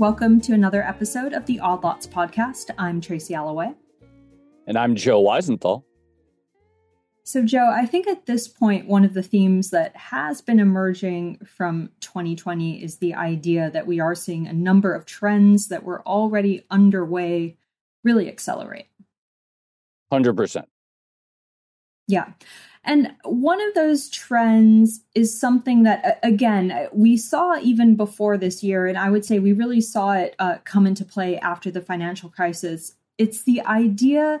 Welcome to another episode of the Odd Lots podcast. I'm Tracy Alloway. And I'm Joe Weisenthal. So, Joe, I think at this point, one of the themes that has been emerging from 2020 is the idea that we are seeing a number of trends that were already underway really accelerate. 100%. Yeah. And one of those trends is something that, again, we saw even before this year, and I would say we really saw it uh, come into play after the financial crisis. It's the idea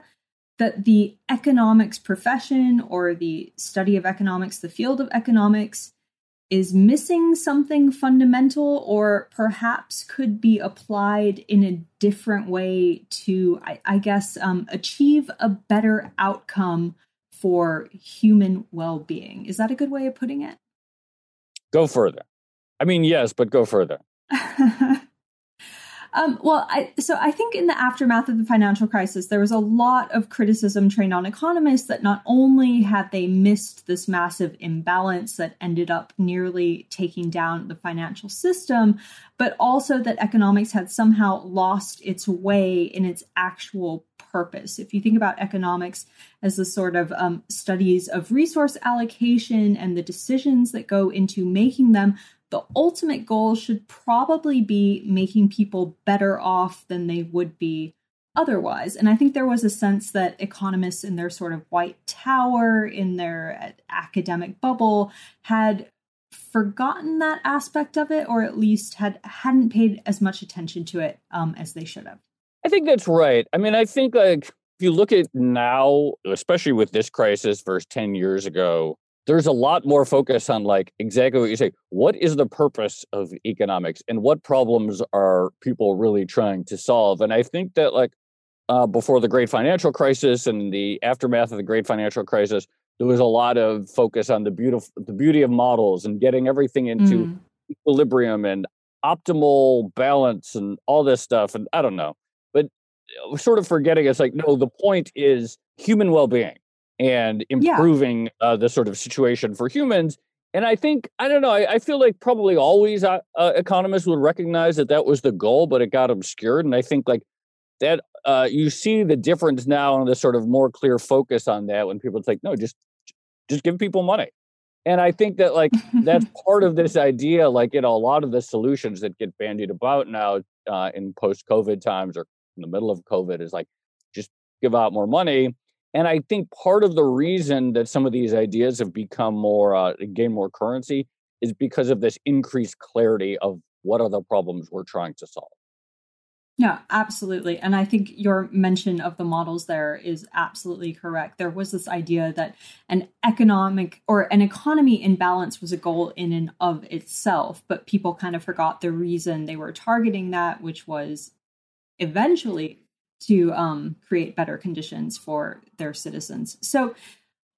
that the economics profession or the study of economics, the field of economics, is missing something fundamental or perhaps could be applied in a different way to, I, I guess, um, achieve a better outcome for human well being. Is that a good way of putting it? Go further. I mean, yes, but go further. Um, well, I, so I think in the aftermath of the financial crisis, there was a lot of criticism trained on economists that not only had they missed this massive imbalance that ended up nearly taking down the financial system, but also that economics had somehow lost its way in its actual purpose. If you think about economics as the sort of um, studies of resource allocation and the decisions that go into making them, the ultimate goal should probably be making people better off than they would be otherwise. And I think there was a sense that economists in their sort of white tower, in their academic bubble, had forgotten that aspect of it, or at least had hadn't paid as much attention to it um, as they should have. I think that's right. I mean, I think like if you look at now, especially with this crisis versus ten years ago, there's a lot more focus on like exactly what you say. What is the purpose of economics and what problems are people really trying to solve? And I think that like uh, before the great financial crisis and the aftermath of the great financial crisis, there was a lot of focus on the beautiful the beauty of models and getting everything into mm. equilibrium and optimal balance and all this stuff. And I don't know, sort of forgetting it's like no, the point is human well-being and improving yeah. uh, the sort of situation for humans. And I think I don't know. I, I feel like probably always uh, uh, economists would recognize that that was the goal, but it got obscured. And I think like that uh, you see the difference now and the sort of more clear focus on that when people think, no, just just give people money. And I think that like that's part of this idea. Like you know, a lot of the solutions that get bandied about now uh, in post-COVID times or in the middle of COVID is like just give out more money and I think part of the reason that some of these ideas have become more, uh, gain more currency is because of this increased clarity of what are the problems we're trying to solve. Yeah, absolutely. And I think your mention of the models there is absolutely correct. There was this idea that an economic or an economy in balance was a goal in and of itself, but people kind of forgot the reason they were targeting that, which was eventually to um, create better conditions for their citizens. So,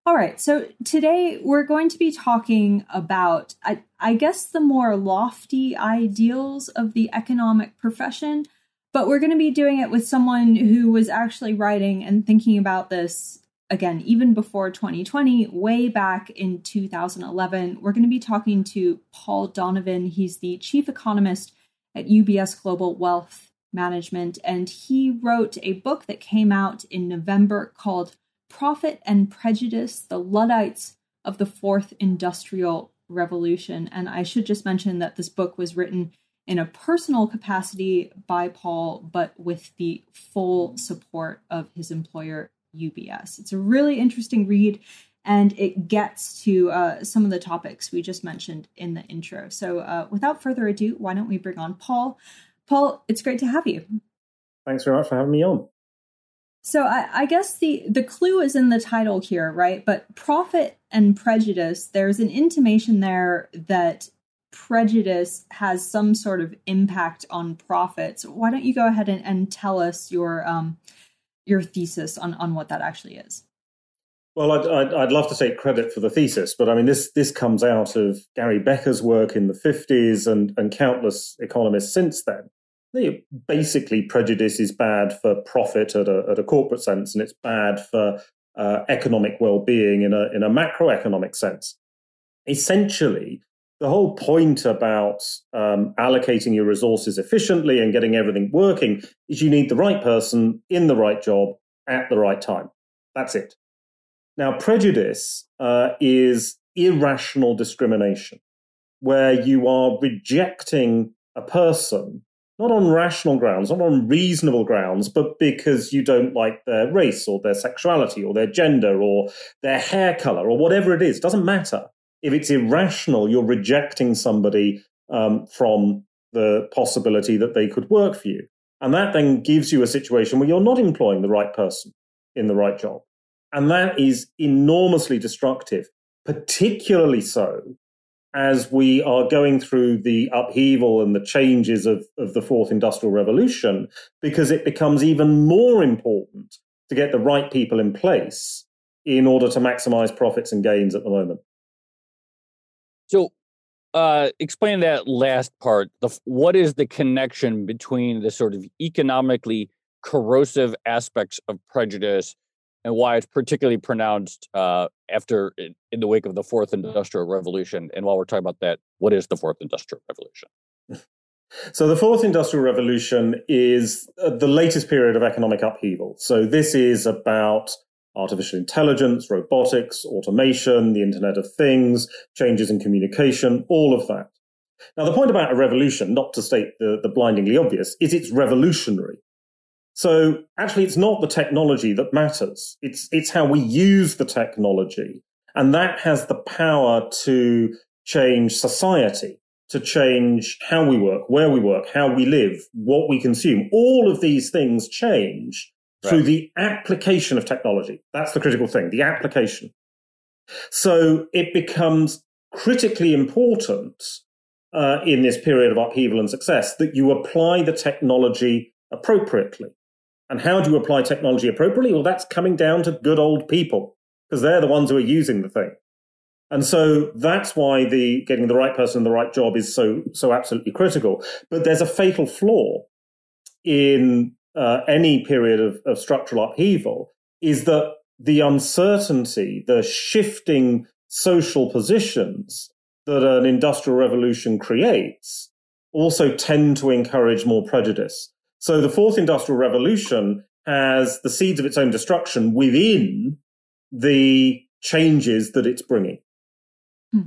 all right, so today we're going to be talking about, I, I guess, the more lofty ideals of the economic profession, but we're going to be doing it with someone who was actually writing and thinking about this again, even before 2020, way back in 2011. We're going to be talking to Paul Donovan. He's the chief economist at UBS Global Wealth management. And he wrote a book that came out in November called Profit and Prejudice The Luddites of the Fourth Industrial Revolution. And I should just mention that this book was written in a personal capacity by Paul, but with the full support of his employer, UBS. It's a really interesting read and it gets to uh, some of the topics we just mentioned in the intro. So, uh, without further ado, why don't we bring on Paul? Paul, it's great to have you. Thanks very much for having me on. So I, I, guess the the clue is in the title here, right? But profit and prejudice, there's an intimation there that prejudice has some sort of impact on profits. Why don't you go ahead and, and tell us your um, your thesis on on what that actually is? Well, I'd, I'd, I'd, love to take credit for the thesis, but I mean, this this comes out of Gary Becker's work in the 50s and, and countless economists since then. Basically, prejudice is bad for profit at a, at a corporate sense, and it's bad for uh, economic well being in a, in a macroeconomic sense. Essentially, the whole point about um, allocating your resources efficiently and getting everything working is you need the right person in the right job at the right time. That's it. Now, prejudice uh, is irrational discrimination, where you are rejecting a person not on rational grounds, not on reasonable grounds, but because you don't like their race or their sexuality or their gender or their hair color or whatever it is. It doesn't matter. If it's irrational, you're rejecting somebody um, from the possibility that they could work for you. And that then gives you a situation where you're not employing the right person in the right job. And that is enormously destructive, particularly so as we are going through the upheaval and the changes of, of the fourth industrial revolution, because it becomes even more important to get the right people in place in order to maximize profits and gains at the moment. So, uh, explain that last part. The, what is the connection between the sort of economically corrosive aspects of prejudice and why it's particularly pronounced uh, after in the wake of the fourth industrial revolution. And while we're talking about that, what is the fourth industrial revolution? So the fourth industrial revolution is uh, the latest period of economic upheaval. So this is about artificial intelligence, robotics, automation, the Internet of Things, changes in communication, all of that. Now, the point about a revolution, not to state the, the blindingly obvious, is it's revolutionary. So actually, it's not the technology that matters. It's, it's how we use the technology. And that has the power to change society, to change how we work, where we work, how we live, what we consume. All of these things change right. through the application of technology. That's the critical thing, the application. So it becomes critically important uh, in this period of upheaval and success that you apply the technology appropriately. And how do you apply technology appropriately? Well, that's coming down to good old people because they're the ones who are using the thing. And so that's why the getting the right person in the right job is so so absolutely critical. But there's a fatal flaw in uh, any period of, of structural upheaval is that the uncertainty, the shifting social positions that an industrial revolution creates also tend to encourage more prejudice. So the fourth industrial revolution has the seeds of its own destruction within the changes that it's bringing. Hmm.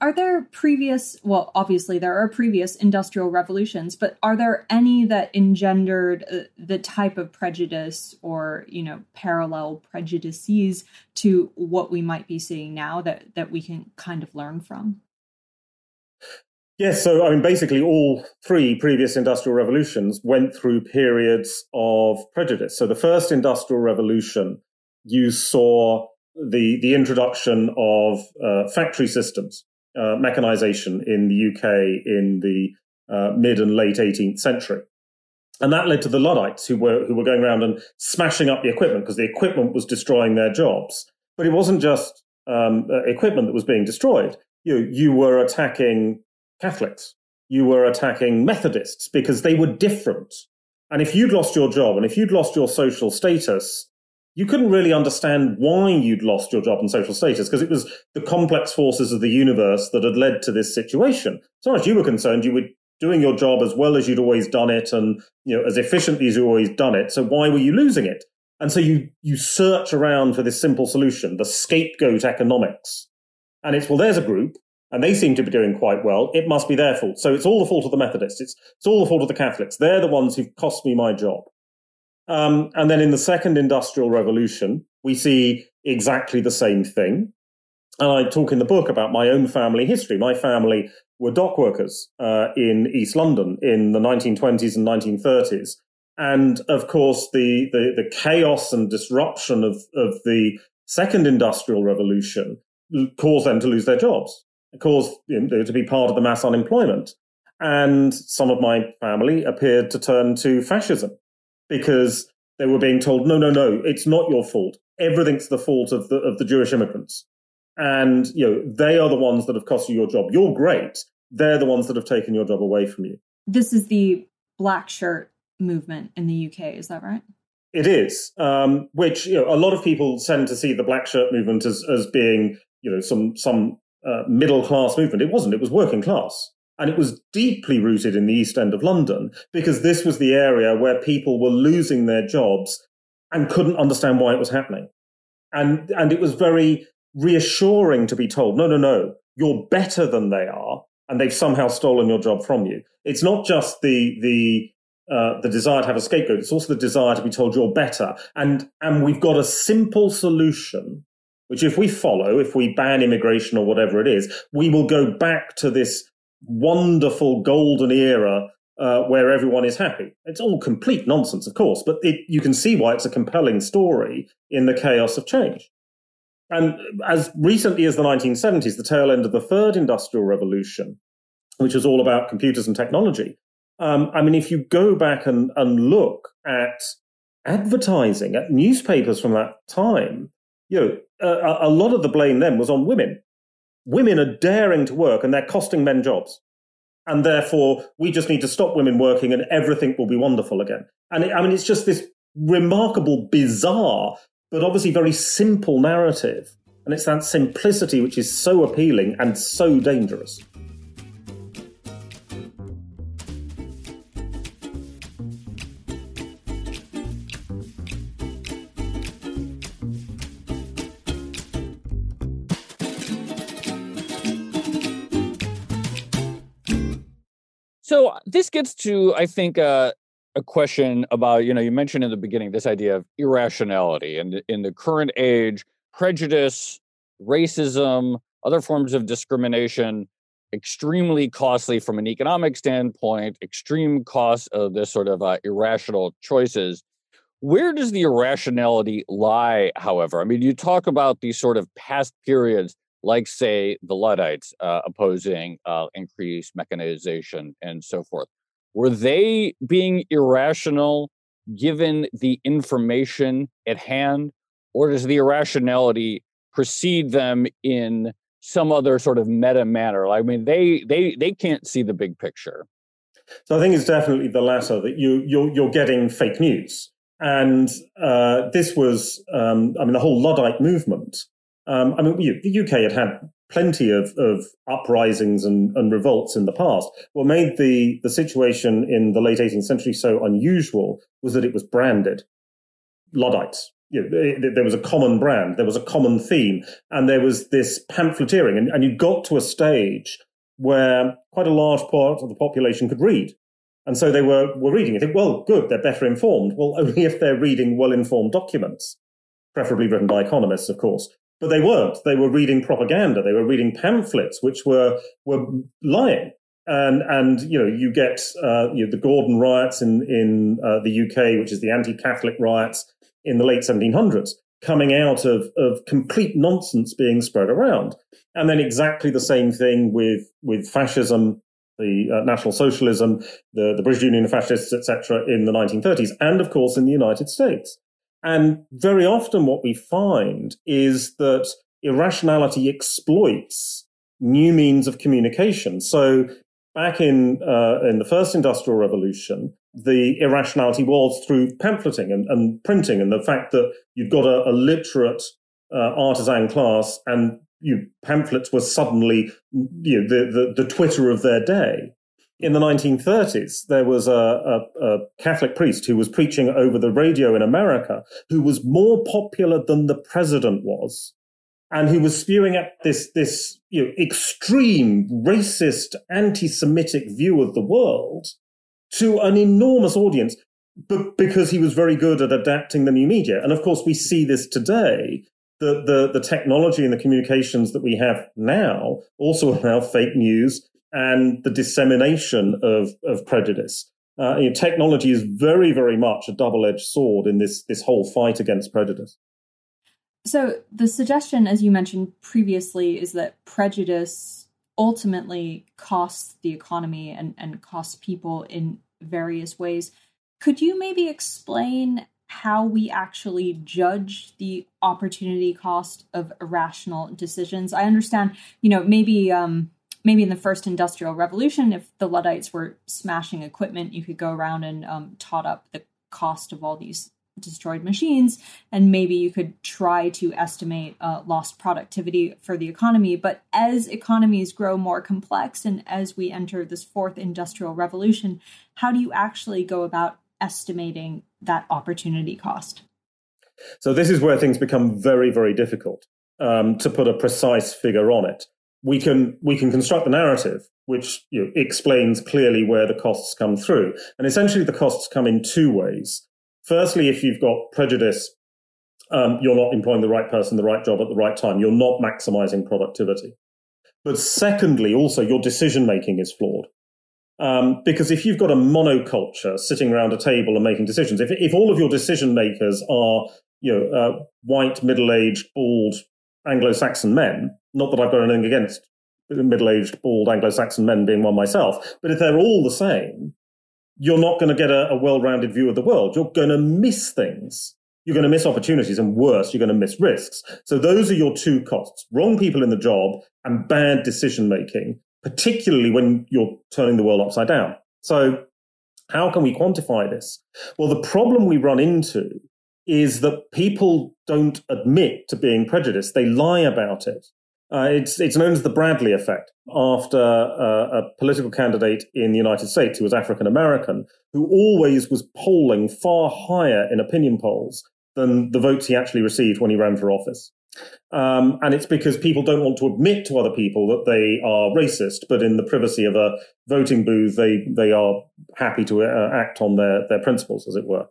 Are there previous, well, obviously there are previous industrial revolutions, but are there any that engendered uh, the type of prejudice or, you know, parallel prejudices to what we might be seeing now that, that we can kind of learn from? Yes, so I mean, basically, all three previous industrial revolutions went through periods of prejudice. So the first industrial revolution, you saw the the introduction of uh, factory systems, uh, mechanization in the UK in the uh, mid and late 18th century, and that led to the Luddites who were who were going around and smashing up the equipment because the equipment was destroying their jobs. But it wasn't just um, uh, equipment that was being destroyed. You you were attacking Catholics. You were attacking Methodists because they were different. And if you'd lost your job and if you'd lost your social status, you couldn't really understand why you'd lost your job and social status because it was the complex forces of the universe that had led to this situation. As far as you were concerned, you were doing your job as well as you'd always done it and you know as efficiently as you always done it. So why were you losing it? And so you you search around for this simple solution, the scapegoat economics. And it's well, there's a group and they seem to be doing quite well. It must be their fault. So it's all the fault of the Methodists. It's, it's all the fault of the Catholics. They're the ones who've cost me my job. Um, and then in the second industrial revolution, we see exactly the same thing. And I talk in the book about my own family history. My family were dock workers uh, in East London in the 1920s and 1930s. And of course, the, the, the chaos and disruption of, of the second industrial revolution caused them to lose their jobs caused you know, to be part of the mass unemployment. And some of my family appeared to turn to fascism because they were being told, no, no, no, it's not your fault. Everything's the fault of the, of the Jewish immigrants. And, you know, they are the ones that have cost you your job. You're great. They're the ones that have taken your job away from you. This is the black shirt movement in the UK. Is that right? It is, um, which you know, a lot of people tend to see the black shirt movement as, as being, you know, some some uh, middle class movement. It wasn't. It was working class. And it was deeply rooted in the East End of London because this was the area where people were losing their jobs and couldn't understand why it was happening. And, and it was very reassuring to be told, no, no, no, you're better than they are. And they've somehow stolen your job from you. It's not just the, the, uh, the desire to have a scapegoat. It's also the desire to be told you're better. And, and we've got a simple solution, which if we follow, if we ban immigration or whatever it is, we will go back to this wonderful golden era uh, where everyone is happy. It's all complete nonsense, of course, but it, you can see why it's a compelling story in the chaos of change. And as recently as the 1970s, the tail end of the third industrial revolution, which was all about computers and technology. Um, I mean, if you go back and, and look at advertising, at newspapers from that time, you know, a, a lot of the blame then was on women women are daring to work and they're costing men jobs. And therefore, we just need to stop women working and everything will be wonderful again. And it, I mean, it's just this remarkable, bizarre, but obviously very simple narrative. And it's that simplicity which is so appealing and so dangerous. This gets to, I think, uh, a question about you know you mentioned in the beginning this idea of irrationality, and in the current age, prejudice, racism, other forms of discrimination, extremely costly from an economic standpoint, extreme costs of this sort of uh, irrational choices. Where does the irrationality lie, however? I mean, you talk about these sort of past periods like say the Luddites uh, opposing uh, increased mechanization and so forth. Were they being irrational given the information at hand, or does the irrationality precede them in some other sort of meta manner? I mean, they they they can't see the big picture. So I think it's definitely the latter that you you're, you're getting fake news, and uh, this was um, I mean the whole Luddite movement um, I mean, the UK had had plenty of, of uprisings and, and, revolts in the past. What made the, the situation in the late 18th century so unusual was that it was branded Luddites. You know, there was a common brand, there was a common theme, and there was this pamphleteering. And, and you got to a stage where quite a large part of the population could read. And so they were, were reading. You think, well, good, they're better informed. Well, only if they're reading well informed documents, preferably written by economists, of course. But they weren't. They were reading propaganda. They were reading pamphlets, which were were lying. And and you know you get uh, you know, the Gordon riots in in uh, the UK, which is the anti-Catholic riots in the late 1700s, coming out of of complete nonsense being spread around. And then exactly the same thing with with fascism, the uh, National Socialism, the the British Union of Fascists, etc., in the 1930s, and of course in the United States. And very often what we find is that irrationality exploits new means of communication. So back in, uh, in the first industrial revolution, the irrationality was through pamphleting and, and printing and the fact that you'd got a, a literate uh, artisan class and you pamphlets were suddenly you know, the, the, the Twitter of their day in the 1930s, there was a, a, a, Catholic priest who was preaching over the radio in America who was more popular than the president was, and who was spewing at this, this you know, extreme racist, anti Semitic view of the world to an enormous audience but because he was very good at adapting the new media. And of course, we see this today. The, the, the technology and the communications that we have now also allow fake news and the dissemination of, of prejudice. Uh, you know, technology is very, very much a double-edged sword in this this whole fight against prejudice. So the suggestion, as you mentioned previously, is that prejudice ultimately costs the economy and, and costs people in various ways. Could you maybe explain how we actually judge the opportunity cost of irrational decisions? I understand, you know, maybe um, maybe in the first industrial revolution, if the Luddites were smashing equipment, you could go around and um, tot up the cost of all these destroyed machines, and maybe you could try to estimate uh, lost productivity for the economy. But as economies grow more complex and as we enter this fourth industrial revolution, how do you actually go about estimating that opportunity cost? So, this is where things become very, very difficult um, to put a precise figure on it. We can we can construct the narrative, which you know, explains clearly where the costs come through, and essentially the costs come in two ways. Firstly, if you've got prejudice, um, you're not employing the right person, the right job at the right time. You're not maximizing productivity. But secondly, also your decision making is flawed. Um, because if you've got a monoculture sitting around a table and making decisions, if, if all of your decision makers are you know uh, white, middle-aged, bald Anglo-Saxon men, not that I've got anything against middle-aged, bald Anglo-Saxon men being one myself, but if they're all the same, you're not going to get a, a well-rounded view of the world. You're going to miss things. You're going to miss opportunities, and worse, you're going to miss risks. So those are your two costs: wrong people in the job and bad decision making, particularly when you're turning the world upside down. So how can we quantify this? Well, the problem we run into is that people don't admit to being prejudiced. They lie about it. Uh, it's it's known as the Bradley effect after uh, a political candidate in the United States who was African American, who always was polling far higher in opinion polls than the votes he actually received when he ran for office. Um, and it's because people don't want to admit to other people that they are racist, but in the privacy of a voting booth, they they are happy to uh, act on their their principles, as it were.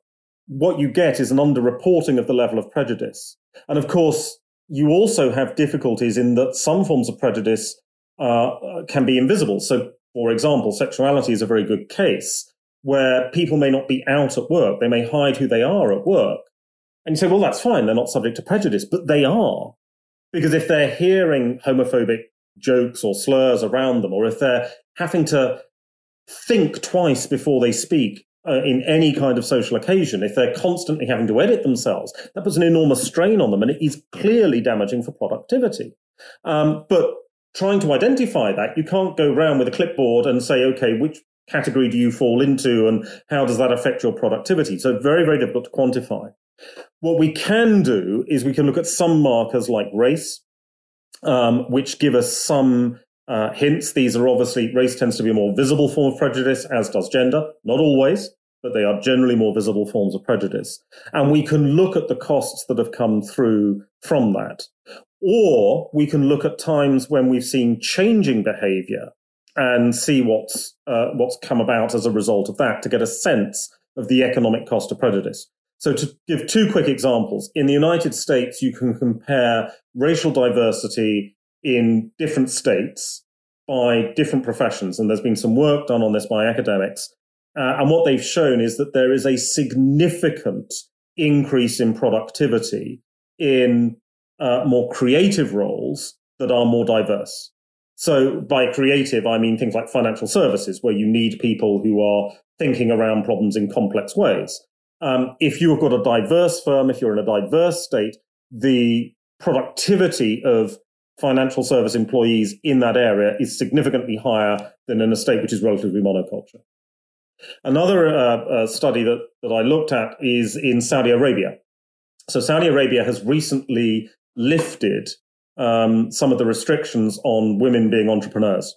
What you get is an underreporting of the level of prejudice, and of course, you also have difficulties in that some forms of prejudice uh, can be invisible. So, for example, sexuality is a very good case where people may not be out at work; they may hide who they are at work and you say, well, that's fine. They're not subject to prejudice, but they are. Because if they're hearing homophobic jokes or slurs around them, or if they're having to think twice before they speak uh, in any kind of social occasion, if they're constantly having to edit themselves, that puts an enormous strain on them and it is clearly damaging for productivity. Um, but trying to identify that, you can't go around with a clipboard and say, okay, which category do you fall into and how does that affect your productivity? So very, very difficult to quantify. What we can do is we can look at some markers like race, um, which give us some uh, hints. These are obviously, race tends to be a more visible form of prejudice, as does gender. Not always, but they are generally more visible forms of prejudice. And we can look at the costs that have come through from that. Or we can look at times when we've seen changing behavior and see what's, uh, what's come about as a result of that to get a sense of the economic cost of prejudice. So to give two quick examples, in the United States, you can compare racial diversity in different states by different professions. And there's been some work done on this by academics. Uh, and what they've shown is that there is a significant increase in productivity in uh, more creative roles that are more diverse. So by creative, I mean things like financial services, where you need people who are thinking around problems in complex ways. Um, if you've got a diverse firm, if you're in a diverse state, the productivity of financial service employees in that area is significantly higher than in a state which is relatively monoculture. Another uh, uh, study that, that I looked at is in Saudi Arabia. So Saudi Arabia has recently lifted um, some of the restrictions on women being entrepreneurs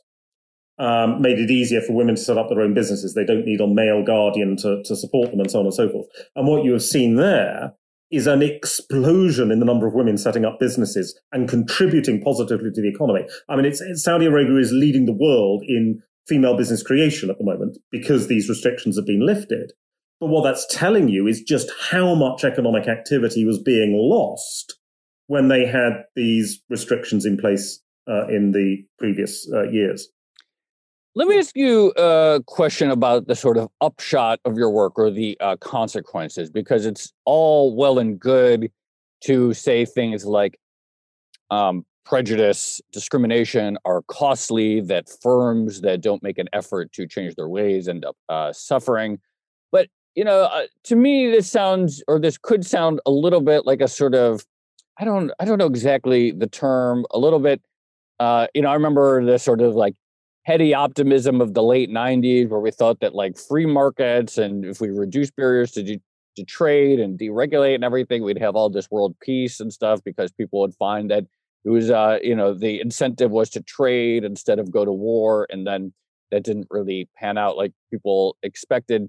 um, made it easier for women to set up their own businesses. They don't need a male guardian to, to support them and so on and so forth. And what you have seen there is an explosion in the number of women setting up businesses and contributing positively to the economy. I mean, it's, it's, Saudi Arabia is leading the world in female business creation at the moment because these restrictions have been lifted. But what that's telling you is just how much economic activity was being lost when they had these restrictions in place uh, in the previous uh, years. Let me ask you a question about the sort of upshot of your work or the uh, consequences, because it's all well and good to say things like um, prejudice, discrimination are costly, that firms that don't make an effort to change their ways end up uh, suffering. But, you know, uh, to me, this sounds, or this could sound a little bit like a sort of, I don't, I don't know exactly the term, a little bit. Uh, you know, I remember the sort of like heady optimism of the late 90s where we thought that like free markets and if we reduce barriers to to trade and deregulate and everything, we'd have all this world peace and stuff because people would find that it was, uh, you know, the incentive was to trade instead of go to war. And then that didn't really pan out like people expected.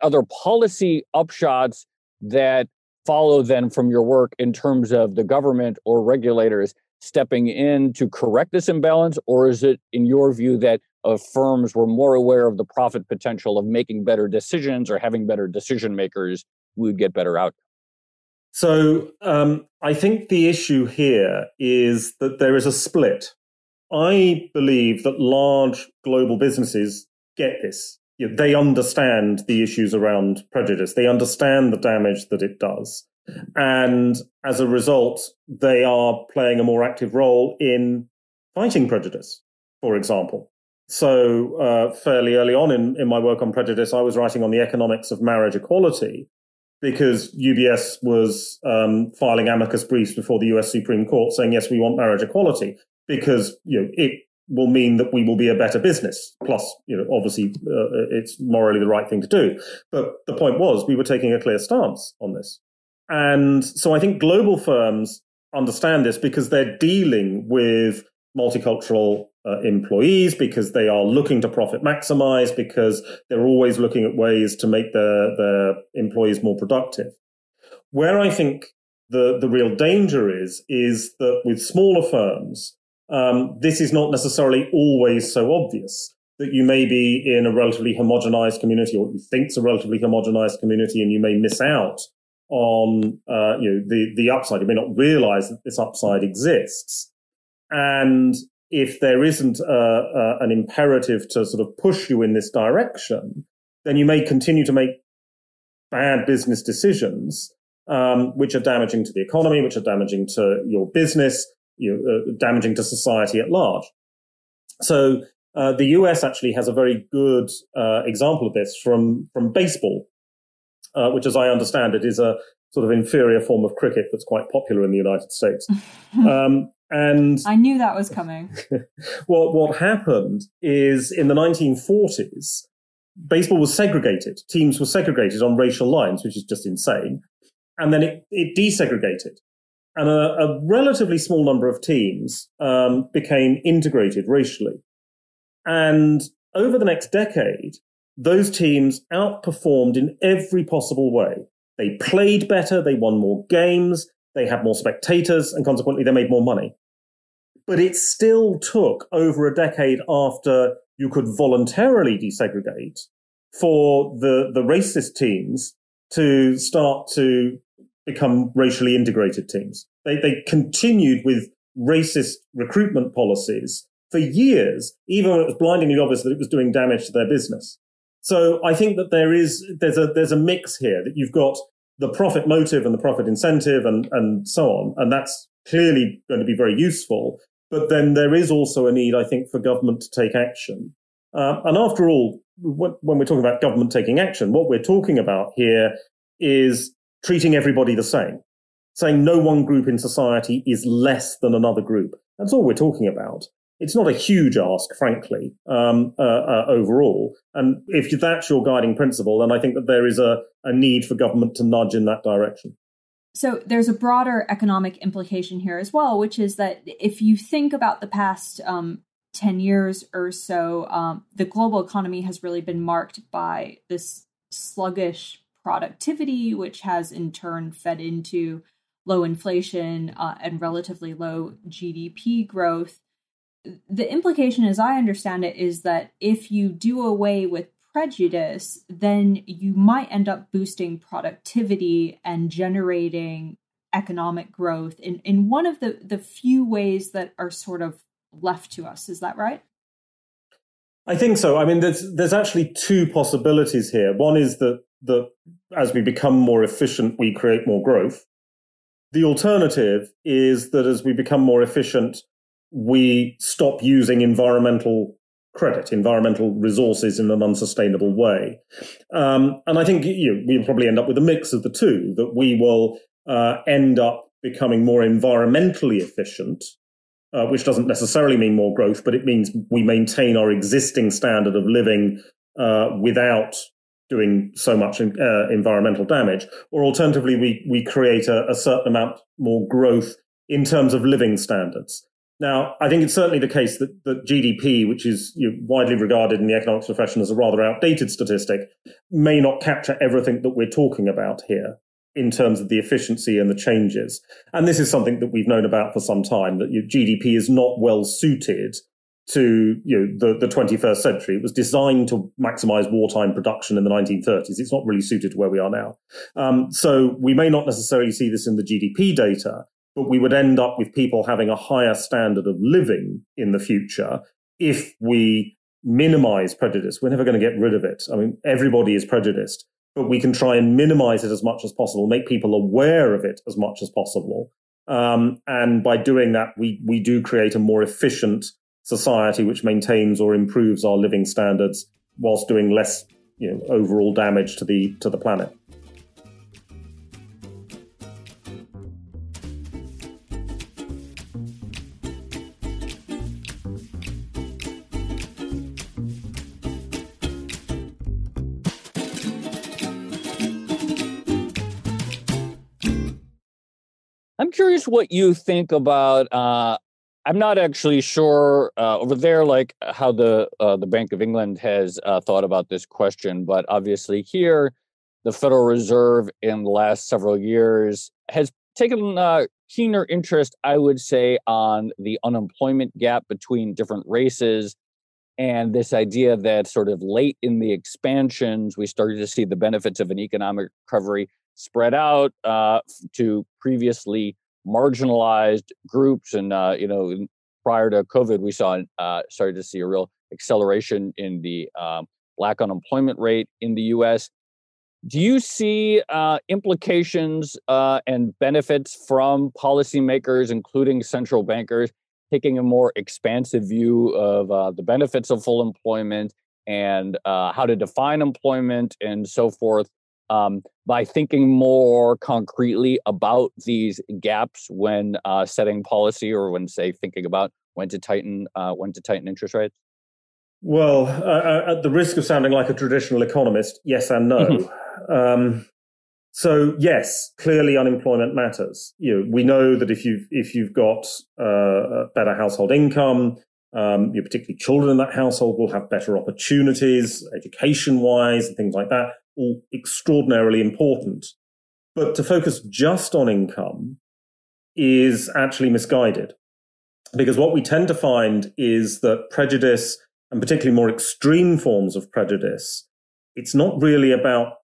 Other policy upshots that follow then from your work in terms of the government or regulators stepping in to correct this imbalance? Or is it, in your view, that uh, firms were more aware of the profit potential of making better decisions or having better decision makers would get better outcomes? So um, I think the issue here is that there is a split. I believe that large global businesses get this. They understand the issues around prejudice. They understand the damage that it does. And as a result, they are playing a more active role in fighting prejudice, for example. So, uh, fairly early on in, in my work on prejudice, I was writing on the economics of marriage equality because UBS was um, filing amicus briefs before the US Supreme Court saying, yes, we want marriage equality because you know, it will mean that we will be a better business. Plus, you know, obviously, uh, it's morally the right thing to do. But the point was, we were taking a clear stance on this. And so I think global firms understand this because they're dealing with multicultural uh, employees because they are looking to profit maximize because they're always looking at ways to make their, their employees more productive. Where I think the, the real danger is, is that with smaller firms, um, this is not necessarily always so obvious that you may be in a relatively homogenized community or you think it's a relatively homogenized community and you may miss out on uh, you know the the upside. You may not realize that this upside exists, and if there isn't a, a, an imperative to sort of push you in this direction, then you may continue to make bad business decisions, um, which are damaging to the economy, which are damaging to your business, you know, uh, damaging to society at large. So uh, the US actually has a very good uh, example of this from from baseball uh, which, as I understand it, is a sort of inferior form of cricket that's quite popular in the United States. Um, and I knew that was coming. what what happened is in the 1940s, baseball was segregated. Teams were segregated on racial lines, which is just insane. And then it, it desegregated. And a, a, relatively small number of teams um, became integrated racially. And over the next decade, those teams outperformed in every possible way. They played better, they won more games, they had more spectators, and consequently they made more money. But it still took over a decade after you could voluntarily desegregate for the, the racist teams to start to become racially integrated teams. They, they continued with racist recruitment policies for years, even when it was blindingly obvious that it was doing damage to their business. So I think that there is there's a there's a mix here that you've got the profit motive and the profit incentive and and so on, and that's clearly going to be very useful. But then there is also a need, I think, for government to take action. Uh, and after all, when we're talking about government taking action, what we're talking about here is treating everybody the same, saying no one group in society is less than another group. That's all we're talking about it's not a huge ask, frankly, um, uh, uh, overall. And if that's your guiding principle, then I think that there is a, a need for government to nudge in that direction. So there's a broader economic implication here as well, which is that if you think about the past um, 10 years or so, um, the global economy has really been marked by this sluggish productivity, which has in turn fed into low inflation uh, and relatively low GDP growth the implication, as I understand it, is that if you do away with prejudice, then you might end up boosting productivity and generating economic growth in, in one of the, the few ways that are sort of left to us. Is that right? I think so. I mean, there's there's actually two possibilities here. One is that that as we become more efficient, we create more growth. The alternative is that as we become more efficient, we stop using environmental credit, environmental resources in an unsustainable way. Um, and I think you know, we'll probably end up with a mix of the two, that we will uh, end up becoming more environmentally efficient, uh, which doesn't necessarily mean more growth, but it means we maintain our existing standard of living uh, without doing so much uh, environmental damage, or alternatively, we we create a, a certain amount more growth in terms of living standards. Now, I think it's certainly the case that, that GDP, which is you know, widely regarded in the economics profession as a rather outdated statistic, may not capture everything that we're talking about here in terms of the efficiency and the changes. And this is something that we've known about for some time, that you know, GDP is not well suited to you know, the, the 21st century. It was designed to maximize wartime production in the 1930s. It's not really suited to where we are now. Um, so we may not necessarily see this in the GDP data, but we would end up with people having a higher standard of living in the future if we minimize prejudice. We're never going to get rid of it. I mean, everybody is prejudiced, but we can try and minimize it as much as possible, make people aware of it as much as possible. Um, and by doing that, we, we do create a more efficient society which maintains or improves our living standards whilst doing less you know, overall damage to the to the planet. Curious what you think about uh, I'm not actually sure uh, over there, like how the uh, the Bank of England has uh, thought about this question, but obviously here, the Federal Reserve in the last several years has taken a keener interest, I would say, on the unemployment gap between different races, and this idea that sort of late in the expansions, we started to see the benefits of an economic recovery spread out uh, to previously marginalized groups. And, uh, you know, prior to COVID, we saw uh, started to see a real acceleration in the um, black unemployment rate in the U.S. Do you see uh, implications uh, and benefits from policymakers, including central bankers, taking a more expansive view of uh, the benefits of full employment and uh, how to define employment and so forth um, by thinking more concretely about these gaps when uh, setting policy or when, say, thinking about when to tighten uh, when to tighten interest rates? Well, uh, at the risk of sounding like a traditional economist, yes and no. Mm-hmm. Um, so yes, clearly unemployment matters. You know, we know that if you've if you've got uh, better household income, um, particularly children in that household will have better opportunities, education wise, and things like that all extraordinarily important. But to focus just on income is actually misguided. Because what we tend to find is that prejudice, and particularly more extreme forms of prejudice, it's not really about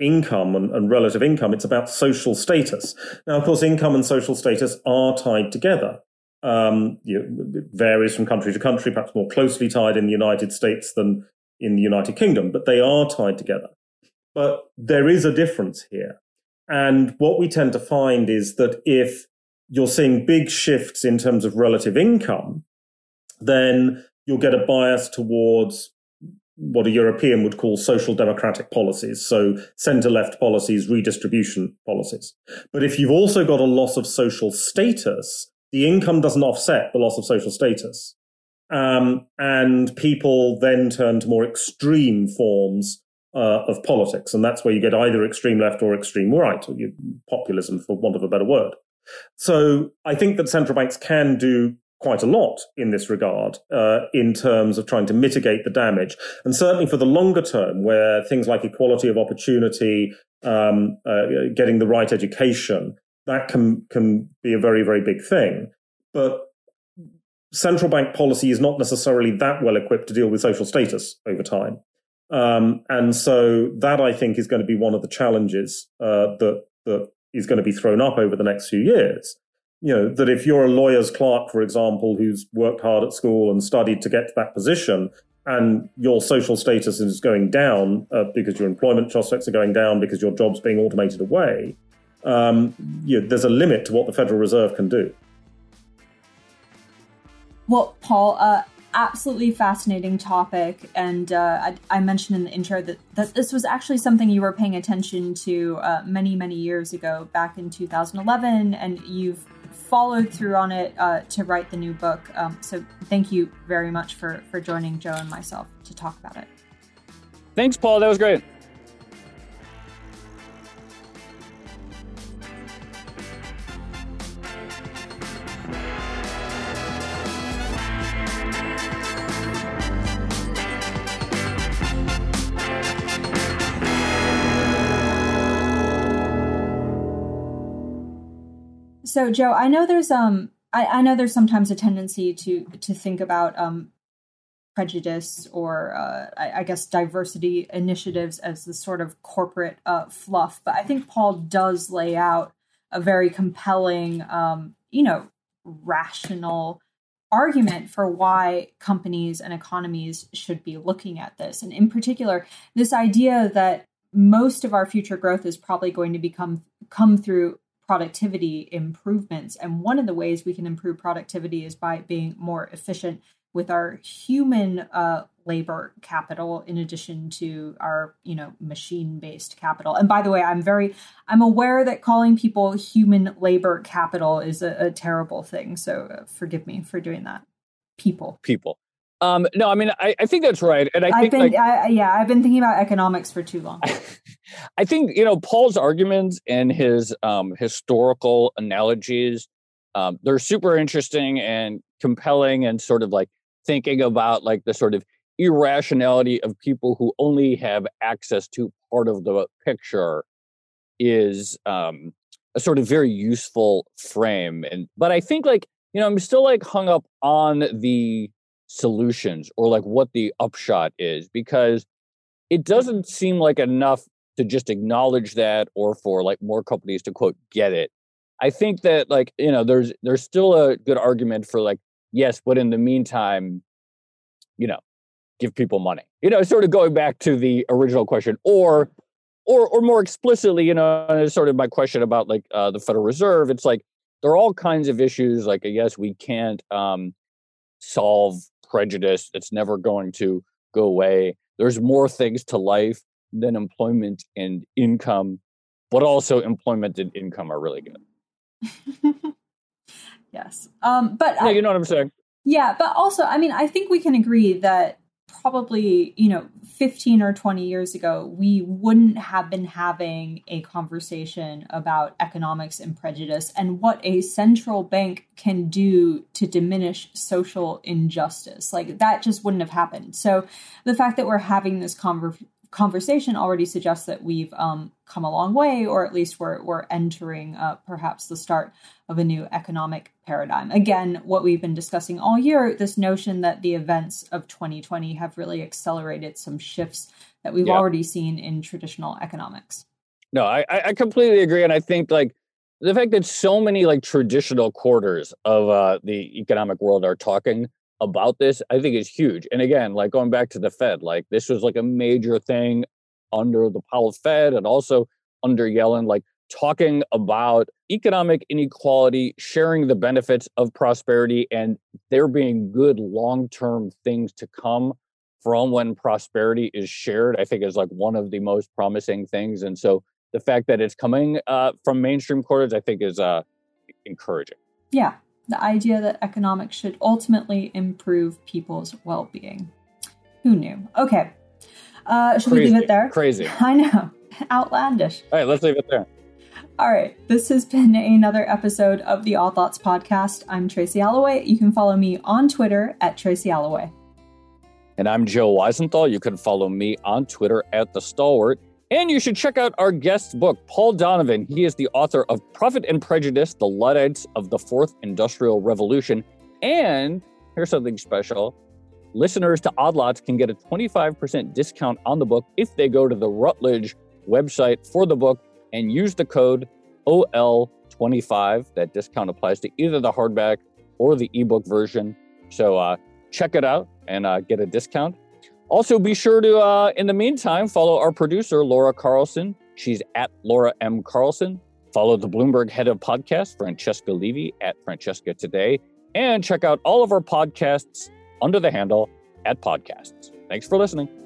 income and, and, relative income, it's about social status. Now, of course, income and social status are tied together. Um, you know, it varies from country to country, perhaps more closely tied in the United States than in the United Kingdom, but they are tied together. But there is a difference here. And what we tend to find is that if you're seeing big shifts in terms of relative income, then you'll get a bias towards what a European would call social democratic policies. So center left policies, redistribution policies. But if you've also got a loss of social status, the income doesn't offset the loss of social status. Um, and people then turn to more extreme forms uh, of politics. And that's where you get either extreme left or extreme right, or populism, for want of a better word. So I think that central banks can do quite a lot in this regard uh, in terms of trying to mitigate the damage. And certainly for the longer term, where things like equality of opportunity, um, uh, getting the right education, that can, can be a very, very big thing. But central bank policy is not necessarily that well equipped to deal with social status over time. Um, and so that I think is going to be one of the challenges uh, that that is going to be thrown up over the next few years. You know that if you're a lawyer's clerk, for example, who's worked hard at school and studied to get to that position, and your social status is going down uh, because your employment prospects are going down because your job's being automated away, um, you know, there's a limit to what the Federal Reserve can do. Well, Paul, uh, absolutely fascinating topic. And uh, I, I, mentioned in the intro that, that this was actually something you were paying attention to uh, many, many years ago, back in 2011, and you've followed through on it uh, to write the new book. Um, so thank you very much for, for joining Joe and myself to talk about it. Thanks, Paul. That was great. So, Joe, I know there's um, I, I know there's sometimes a tendency to to think about um, prejudice or uh, I, I, guess diversity initiatives as the sort of corporate uh, fluff, but I think Paul does lay out a very compelling, um, you know, rational argument for why companies and economies should be looking at this. And in particular, this idea that most of our future growth is probably going to become come through productivity improvements. And one of the ways we can improve productivity is by being more efficient with our human uh, labor capital in addition to our you know machine based capital. And by the way i'm very i'm aware that calling people human labor capital is a, a terrible thing. So uh, forgive me for doing that. People. People um no i mean i, I think that's right and i think I've been, like, I, yeah i've been thinking about economics for too long i think you know paul's arguments and his um historical analogies um, they're super interesting and compelling and sort of like thinking about like the sort of irrationality of people who only have access to part of the picture is um, a sort of very useful frame. And but I think like you know I'm still like hung up on the solutions or like what the upshot is because it doesn't seem like enough to just acknowledge that or for like more companies to quote get it. I think that like you know there's there's still a good argument for like yes, but in the meantime, you know, give people money. You know, sort of going back to the original question, or or or more explicitly, you know, sort of my question about like uh, the Federal Reserve. It's like there are all kinds of issues. Like, yes, we can't um, solve prejudice. It's never going to go away. There's more things to life than employment and income, but also employment and income are really good. yes, um, but yeah, I, you know what I'm saying. Yeah, but also, I mean, I think we can agree that probably, you know, 15 or 20 years ago, we wouldn't have been having a conversation about economics and prejudice and what a central bank can do to diminish social injustice. Like that just wouldn't have happened. So the fact that we're having this conver- conversation already suggests that we've um, come a long way, or at least we're we're entering uh, perhaps the start of a new economic paradigm. Again, what we've been discussing all year, this notion that the events of 2020 have really accelerated some shifts that we've already seen in traditional economics. No, I, I completely agree, and I think like the fact that so many like traditional quarters of uh, the economic world are talking about this, I think is huge. And again, like going back to the Fed, like this was like a major thing under the Powell Fed and also under Yellen, like talking about economic inequality, sharing the benefits of prosperity, and there being good long term things to come from when prosperity is shared, I think is like one of the most promising things. And so the fact that it's coming uh, from mainstream quarters, I think is uh, encouraging. Yeah, the idea that economics should ultimately improve people's well being. Who knew? Okay. Uh, should Crazy. we leave it there? Crazy. I know. Outlandish. All right, let's leave it there. All right, this has been another episode of the Odd Lots podcast. I'm Tracy Alloway. You can follow me on Twitter at Tracy Alloway. And I'm Joe Weisenthal. You can follow me on Twitter at The Stalwart. And you should check out our guest's book, Paul Donovan. He is the author of Profit and Prejudice The Luddites of the Fourth Industrial Revolution. And here's something special listeners to Odd Lots can get a 25% discount on the book if they go to the Routledge website for the book and use the code OL25. That discount applies to either the hardback or the ebook version. So uh, check it out and uh, get a discount. Also, be sure to, uh, in the meantime, follow our producer, Laura Carlson. She's at Laura M. Carlson. Follow the Bloomberg head of podcast, Francesca Levy, at Francesca Today. And check out all of our podcasts under the handle at podcasts. Thanks for listening.